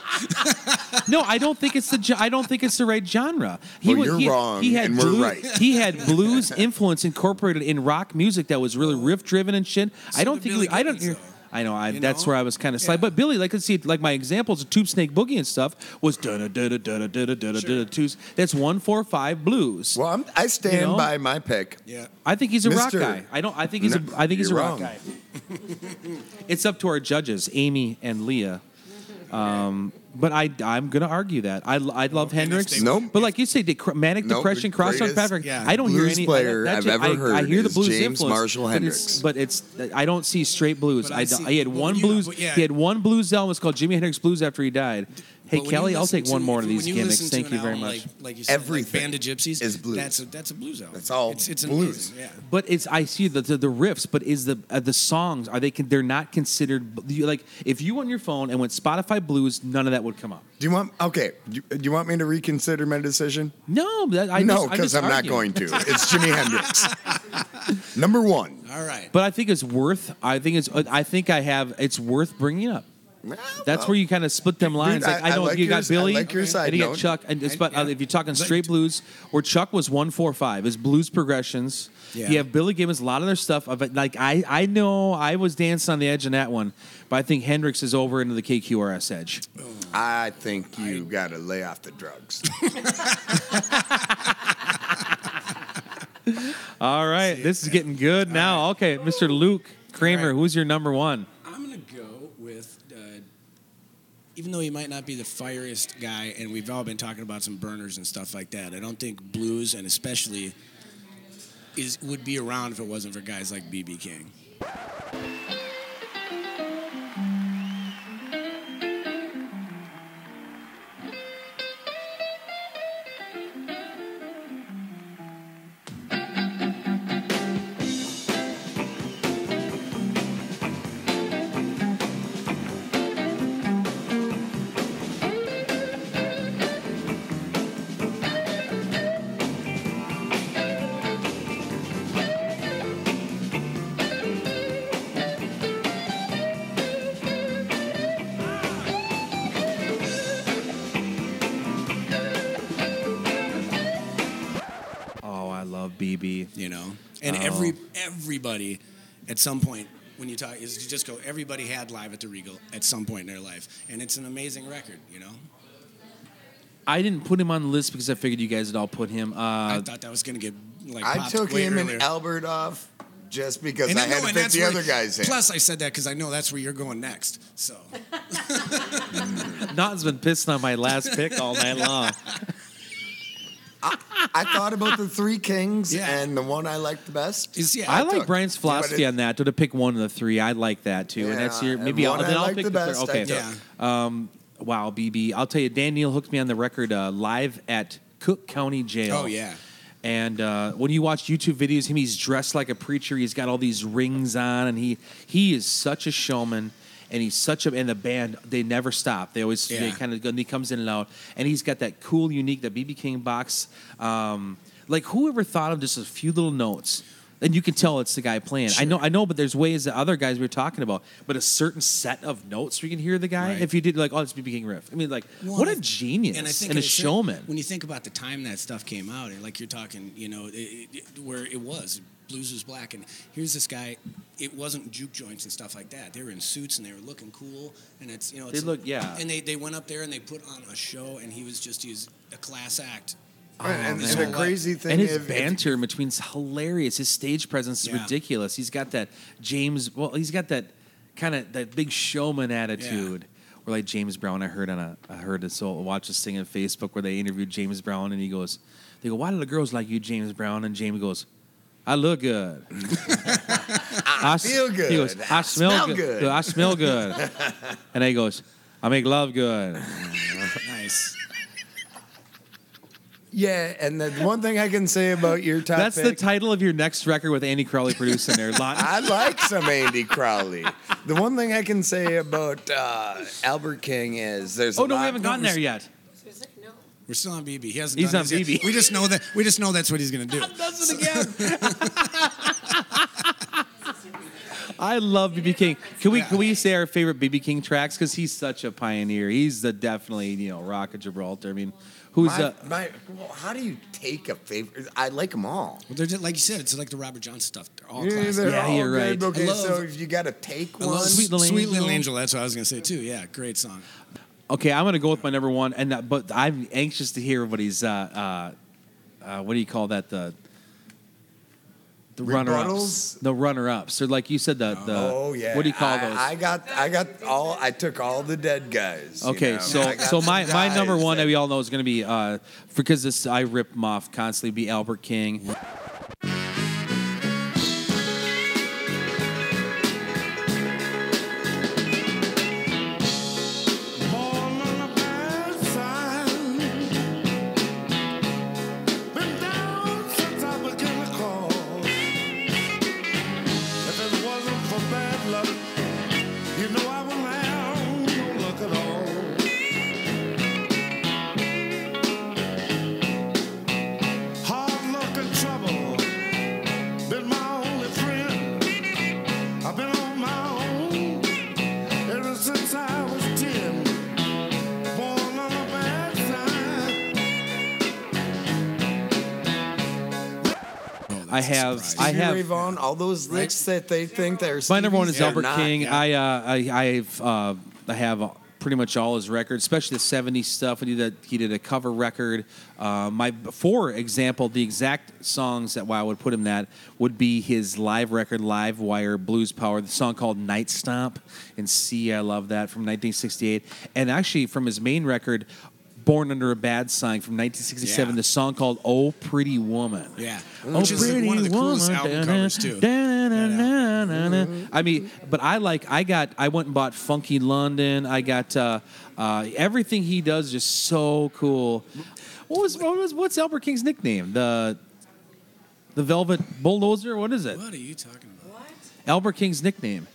No, I don't think it's the. I don't think it's the right genre. He Well, wa- you're he, wrong, He had and we're blues, right. He had blues influence incorporated in rock music that was really riff driven and shit. I don't think. Billy he- I don't hear. though. I know. I, You that's know? where I was kind of slight. Yeah. But Billy, like I see, like my examples of Tube Snake Boogie and stuff was da da da da da da da da da da da. That's one four five blues. well, I'm, I stand You know? by my pick. yeah, I think he's a rock Mr. guy. I don't. I think he's No, a. I think he's a you're rock wrong. guy. it's up to our judges, Amy and Leah. Um, But I, I'm going to argue that. I, I love Hendrix. Nope. But like you say, de- manic Nope, depression, the cross greatest Patrick. Yeah. I don't hear blues any. player that I've just- ever I, I heard hear the is blues James influence, Marshall but it's- Hendrix. But it's, I don't see straight blues. But I, I see- he had but one you- blues. but yeah. He had one blues album. It's called Jimi Hendrix Blues after he died. Hey But Kelly, I'll listen take one more of these you gimmicks. to Thank an you very album much. Like, like you said, Everything like Band of Gypsys is blues. That's a that's a blues album. That's all It's, it's blues. amazing, Yeah. But it's I see the the, the riffs, but is the uh, the songs are they they're not considered like if you on your phone and went Spotify Blues, none of that would come up. Do you want? Okay. Do you, do you want me to reconsider my decision? No, that, I no, just- I because I'm not going to. It's Jimi Hendrix. Number one. All right. But I think it's worth. I think it's. I think I have. It's worth bringing up. That's where you kind of split them lines. I- Like I, I know like you your- got Billy, I like your side and you got note. Chuck, and it's, but uh, yeah. if you're talking straight blues, where Chuck was one four five, is blues progressions. Yeah. You have Billy Gibbons, a lot of their stuff. Of it, like I, I know I was dancing on the edge in that one, but I think Hendrix is over into the KQRS edge. I think you got to lay off the drugs. All right, this is getting good now. Okay, Mr. Luke Kramer, All right. who's your number one? I'm gonna go with, uh, even though he might not be the fieriest guy, and we've all been talking about some burners and stuff like that. I don't think blues, and especially, is would be around if it wasn't for guys like BB King. Everybody at some point when you talk is you just go everybody had live at the regal at some point in their life and it's an amazing record you know I didn't put him on the list because I figured you guys would all put him. i Uh, thought that was going to get like I took way him earlier. and Albert off just because And I I had know, to and that's the where- other guys in. Plus, I said that because I know that's where you're going next. So Naughton's been pissing on my last pick all night long. I thought about the three kings, Yeah. and the one I liked the best. is yeah, I, I like took- Brian's philosophy it- on that. To pick one of the three, I like that too. and that's your maybe I'll, then I'll pick the the, third. best, I Okay. took. Um, wow, BB. I'll tell you, Daniel hooked me on the record uh, live at Cook County Jail. Oh, yeah. And uh, when you watch YouTube videos, him he's dressed like a preacher. He's got all these rings on, and he he is such a showman. And he's such a and the band they never stop. They always they Yeah. kind of go. And he comes in and out, and he's got that cool, unique that BB King box. Um, like whoever thought of just a few little notes, and you can tell it's the guy playing. I know, I know, but there's ways that other guys we are talking about, but a certain set of notes where you can hear the guy. Right. If you did like, oh, it's BB King riff. I mean, like, Well, what a genius and I think and a showman. When you think about the time that stuff came out, and like you're talking, you know, it, it, where it was blues was black, and here's this guy. It wasn't juke joints and stuff like that. They were in suits and they were looking cool, and it's you know, it's, They look- yeah. And they, they went up there and they put on a show, and he was just he was a class act. and, um, man. and the crazy thing and his if- if- banter in between's hilarious. His stage presence is Yeah. ridiculous. He's got that James. Well, he's got that kind of that big showman attitude. Or like James Brown, I heard on a I heard this so watch this thing on Facebook where they interviewed James Brown and he goes, they go, why do the girls like you, James Brown? And James goes, I look good. I, feel good. He goes, I, I smell, smell good. good." I smell good. and then he goes, I make love good. Nice. yeah, and the one thing I can say about your top That's the title of your next record with Andy Crowley producing there. I like some Andy Crowley. The one thing I can say about uh, Albert King is there's. oh no, we haven't gotten there yet. We're still on BB. He hasn't. He's done on his yet. BB. We just know that. We just know that's what he's gonna do. does it again. I love BB King. Can we can we say our favorite BB King tracks? Because he's such a pioneer. He's the definitely you know Rock of Gibraltar. I mean, who's My, uh, my, well, how do you take a favorite? I like them all. Well, they're just, like you said, it's like the Robert Johnson stuff. They're all Yeah, classic. they're Yeah, all you're good. right. Okay, I love- so if you got to take I one, love Sweet Little Sweet Little Angel. Angel. That's what I was gonna say too. Yeah, great song. Okay? I'm gonna go with my number one, and uh, but I'm anxious to hear everybody's uh, uh, uh, what do you call that the the runner-ups. Rebuttals? The runner-ups. Or like you said, the the Oh yeah. what do you call I, those? I got I got all I took all the dead guys. you Okay, know. so got so my, my number one that that- we all know is going to be uh, because this I rip him off constantly. Be Albert King. I have Ray Vaughan, all those licks that they think they're. my number one is Albert not. King. Yeah. I uh, I I've uh, I have pretty much all his records, especially the '70s stuff. He did a, he did a cover record. Uh, my for example, the exact songs that why I would put him that would be his live record, Live Wire Blues Power, the song called Night Stomp in C. I love that from 1968, and actually from his main record. Born Under a Bad Sign from 1967, Yeah. the song called "Oh Pretty Woman." Yeah, Oh, which is like one of the coolest woman, album covers too. I mean, but I like. I got. I went and bought Funky London. I got uh, uh, everything he does. Just so cool. What was what was what's Albert King's nickname? The the Velvet Bulldozer. What is it? What are you talking about? Albert King's nickname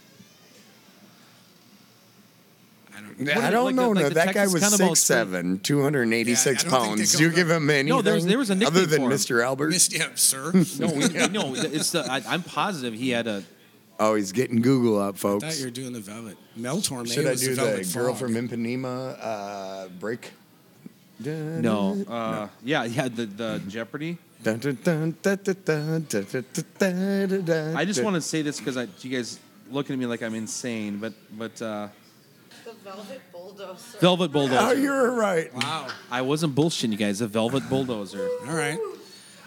don't. I don't like know. Like no, the that Texas guy was Cannonball six seven, two hundred and eighty six yeah, pounds. Do you give him any? No, there was, there was a nickname other than Mr. Albert. Mr. Yeah, sir. no, we, no, it's the, I, am positive he had a. Oh, he's getting Google up, folks. I thought you were doing the Velvet Mel Torme. Should I do the, the girl from Ipanema uh, break? No. Uh, no. Yeah, yeah. The the Jeopardy. I just want to say this because you guys looking at me like I'm insane, but but uh, Velvet Bulldozer. Velvet Bulldozer. Oh, you're right. Wow. I wasn't bullshitting you guys. A Velvet Bulldozer. All right.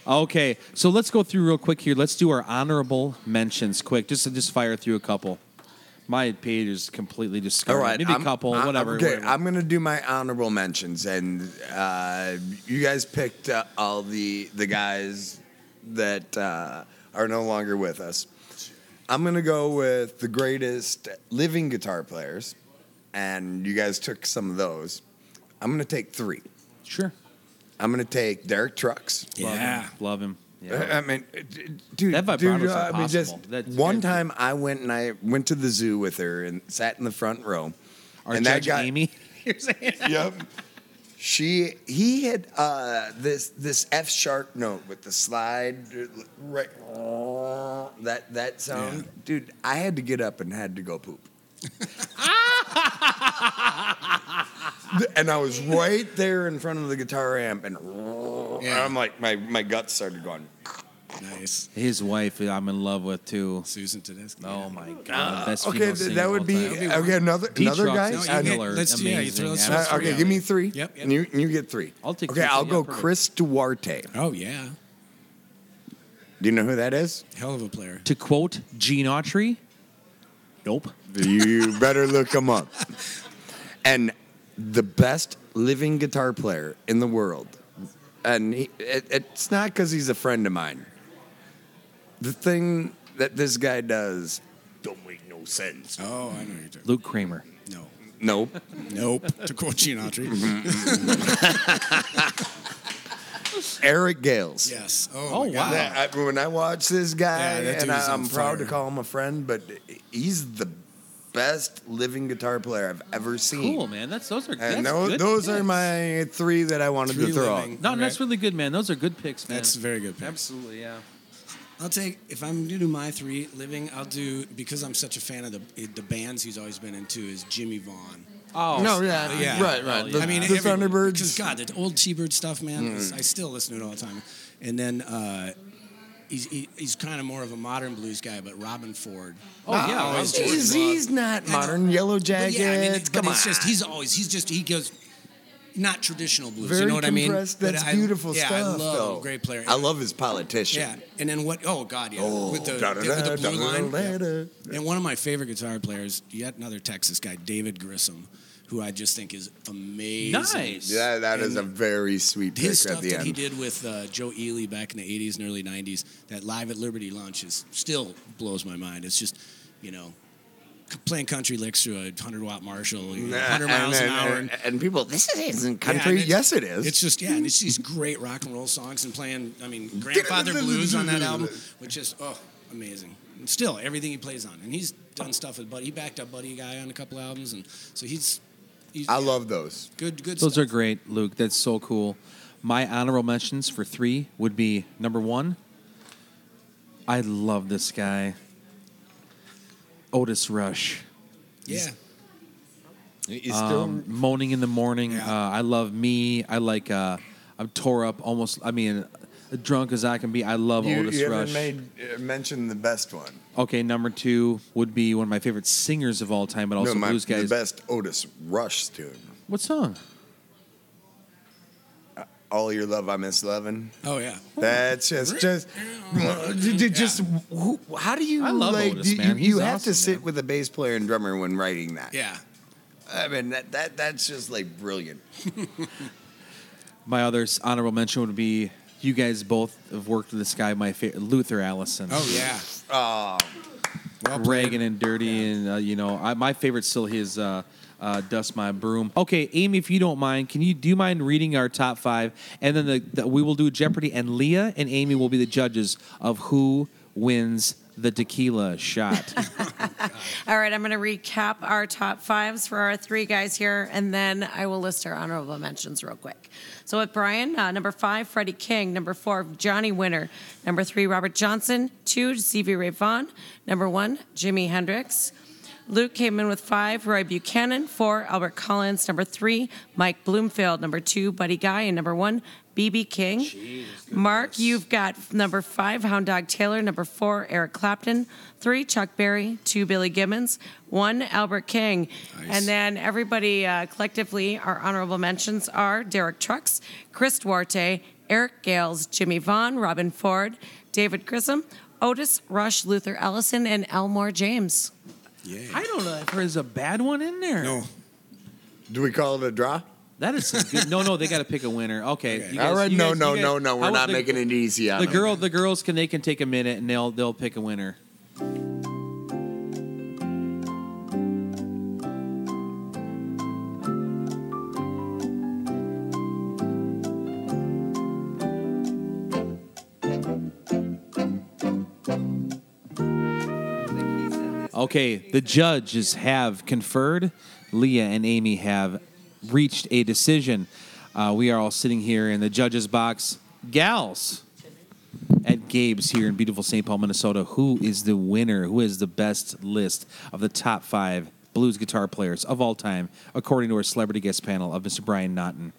Okay, so let's go through real quick here. Let's do our honorable mentions quick. Just just fire through a couple. My page is completely All discarded. right, Maybe a I'm- couple, I'm- whatever. Okay, whatever. I'm gonna do my honorable mentions, and uh, you guys picked uh, all the the guys that uh, are no longer with us. I'm gonna go with the greatest living guitar players, and you guys took some of those. I'm gonna take three. sure. I'm gonna take Derek Trucks. Love Yeah. him. Love him. Yeah. I mean, uh, dude, That dude, vibrato's uh, I mean, just impossible. That's one very- time I went and I went to the zoo with her and sat in the front row. Our and judge that guy, Amy. You're saying? Yep. She he had uh, this this F sharp note with the slide right that that sound. Yeah. Dude, I had to get up and had to go poop. and I was right there in front of the guitar amp and Yeah. I'm like my, my guts started going. Nice. His wife, I'm in love with too. Susan Tedeschi. Oh my god, best Uh, Okay, th- that would be time. okay. Another Pete another Trucks guy. is No, you get- let's- yeah, you amazing. throw- let's Uh, okay, give me three. Yep, yep. And you, and you get three. I'll take Okay, three, I'll yeah, go perfect. Chris Duarte. Oh yeah. Do you know who that is? Hell of a player. To quote Gene Autry, nope. You better look him up. And the best living guitar player in the world. And he, it, it's not because he's a friend of mine. The thing that this guy does don't make no sense. Oh, I know you're talking. Luke Kramer. No. Nope. Nope. to quote Gene Autry. Mm-hmm, mm-hmm. Eric Gales. Yes. Oh, Oh, wow. That- I- when I watch this guy, Yeah, and I, I'm proud to call him a friend, but he's the best living guitar player I've ever seen. Cool, man. That's those are that's those, good those are my three that I wanted Three to throw living. No, Okay. that's really good, man. Those are good picks, man. That's very good. Pick. Absolutely, yeah. I'll take if I'm gonna do my three living. I'll do because I'm such a fan of the the bands he's always been into is Jimmie Vaughan. Oh, No, yeah, Yeah. right, right. The, I mean, the every- Thunderbirds. Because God, the old T-Bird stuff, man. is- I still listen to it all the time. And then uh, he's he, he's kind of more of a modern blues guy, but Robben Ford. Oh, yeah, oh, I always he's, just he's not I know. modern. Yellow But Jackets. yeah, I mean, it- Come but on. it's just he's always he's just he goes. not traditional blues. Very you know what I mean? compressed. But That's I- beautiful yeah, stuff. I love though. great player. I love his politician. Yeah, and then what? Oh God, yeah, Oh, with the, with the blue line. Yeah. And one of my favorite guitar players, yet another Texas guy, David Grissom, who I just think is amazing. Nice. Yeah, that is a very sweet pick His at stuff the that end. he did with uh, Joe Ely back in the '80s and early '90s, that live at Liberty Lunch is still blows my mind. It's just, you know, playing country licks through a 100 watt Marshall, you know, 100 miles and, an hour. and, and people, this isn't country. and it's- yes, it is. It's just yeah, and it's these great rock and roll songs and playing. I mean, Grandfather Blues on that album, which is oh amazing. And still, everything he plays on, and he's done stuff with Buddy. He backed up Buddy Guy on a couple albums, and so he's. He's I love those. good. Good. Those stuff. are great, Luke. That's so cool. My honorable mentions for three would be number one. I love this guy, Otis Rush. Yeah. He's Um, Moaning in the morning. Yeah. Uh, I love me. I like. Uh, I'm tore up. Almost. I mean, drunk as I can be. I love you, Otis you Rush. haven't made uh, mention the best one. okay, number two would be one of my favorite singers of all time, but also no, my, blues guys. the best Otis Rush tune. What song? All your love, I miss loving. Oh yeah. That's just just just who, how do you I love like Otis, you, man. you He's have awesome, to sit man. with a bass player and drummer when writing that. Yeah. I mean that, that that's just like brilliant. My other honorable mention would be you guys both have worked with this guy. My favorite, Luther Allison. Oh yeah. Oh, Well played. Ragged and dirty, and uh, you know, I, my favorite still his uh, uh, "Dust My Broom." Okay, Amy, if you don't mind, can you do you mind reading our top five, and then the, the, we will do Jeopardy, and Leah and Amy will be the judges of who wins the tequila shot. All right, I'm going to recap our top fives for our three guys here, and then I will list our honorable mentions real quick. So with Brian, uh, number five, Freddie King. Number four, Johnny Winter. Number three, Robert Johnson. Two, Stevie Ray Vaughan. Number one, Jimi Hendrix. Luke came in with five, Roy Buchanan. Four, Albert Collins. Number three, Mike Bloomfield. Number two, Buddy Guy. And number one, BB King. Mark, you've got number five, Hound Dog Taylor. Number four, Eric Clapton. Three, Chuck Berry. Two, Billy Gibbons. One, Albert King. And then everybody uh, collectively, our honorable mentions are Derek Trucks, Chris Duarte, Eric Gales, Jimmie Vaughan, Robben Ford, David Grissom, Otis Rush, Luther Allison, and Elmore James. Yeah. I don't know if there's a bad one in there. No. do we call it a draw? That is some good. No, no, they got to pick a winner. Okay, you guys- right, you no, guys- no, you guys- no, no. We're how- not the- making it easy on The them. girl, the girls can they can take a minute and they'll they'll pick a winner. Okay, the judges have conferred. Leah and Amy have reached a decision. Uh, we are all sitting here in the judges' box. Gals at Gabe's here in beautiful St. Paul, Minnesota. Who is the winner? Who is the best list of the top five blues guitar players of all time, according to our celebrity guest panel of Mr. Brian Naughton,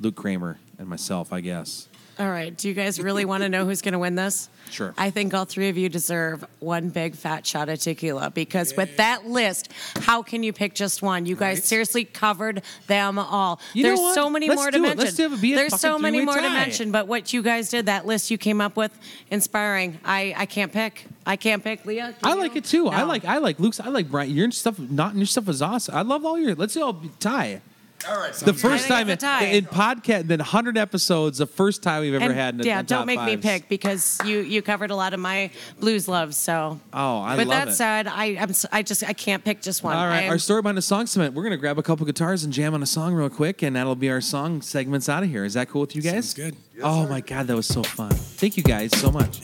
Luke Kramer, and myself, I guess. All right. Do you guys really want to know who's going to win this? Sure. I think all three of you deserve one big fat shot of tequila because with that list, how can you pick just one? You guys Right. seriously covered them all. You know There's what? so many Let's more do to it. mention. Let's have it be a There's so fucking many three-way more to tie. mention, but what you guys did, that list you came up with, inspiring. I, I can't pick. I can't pick Leah. I can like you? it too. I No. like I like Luke's. I like Brian. Your stuff, not in your stuff is awesome. I love all your. Let's all tie. All right, The first time in, it's a tie. in podcast, then hundred episodes, the first time we've ever And, had. In, yeah, in don't top make me pick because you you covered a lot of my blues loves. So. Oh, I With love that it. said, I I'm, s- I just I can't pick just one. All right, I am- our story behind the song cement. We're gonna grab a couple guitars and jam on a song real quick, and that'll be our song segments out of here. Is that cool with you guys? Sounds good. oh my god, that was so fun. Thank you guys so much.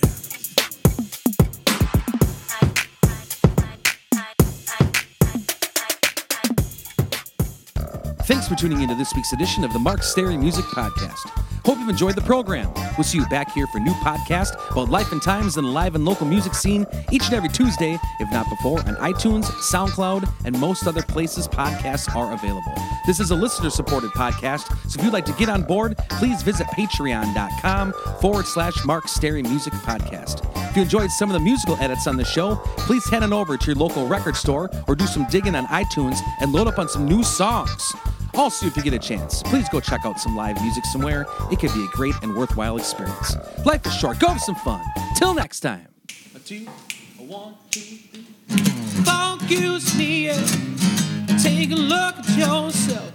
Thanks for tuning into this week's edition of the Mark Stary Music Podcast. Hope you've enjoyed the program. We'll see you back here for new podcast about life and times in the live and local music scene each and every Tuesday, if not before, on iTunes, SoundCloud, and most other places podcasts are available. This is a listener supported podcast, so if you'd like to get on board, please visit patreon.com forward slash Mark Stary Music Podcast. If you enjoyed some of the musical edits on the show, please head on over to your local record store or do some digging on iTunes and load up on some new songs. Also, if you get a chance, please go check out some live music somewhere. It could be a great and worthwhile experience. Life is short. Go have some fun. Till next time. A two, a one, two, three. Focus me, yeah. Take a look at yourself.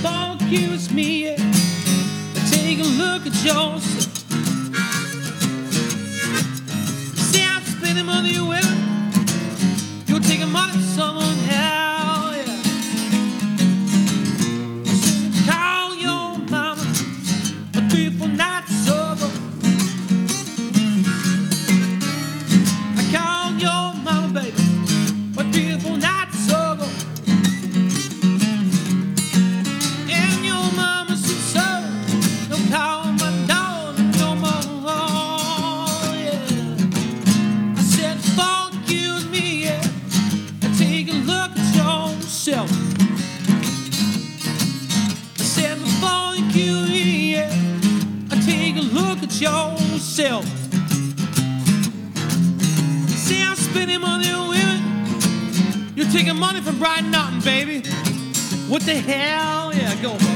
Focus me, yeah. Take a look at yourself. See, I'm spending money with You're taking money someone yourself. See, I'm spending money on women. You're taking money from Brian Naughton, baby. What the hell? Yeah, go.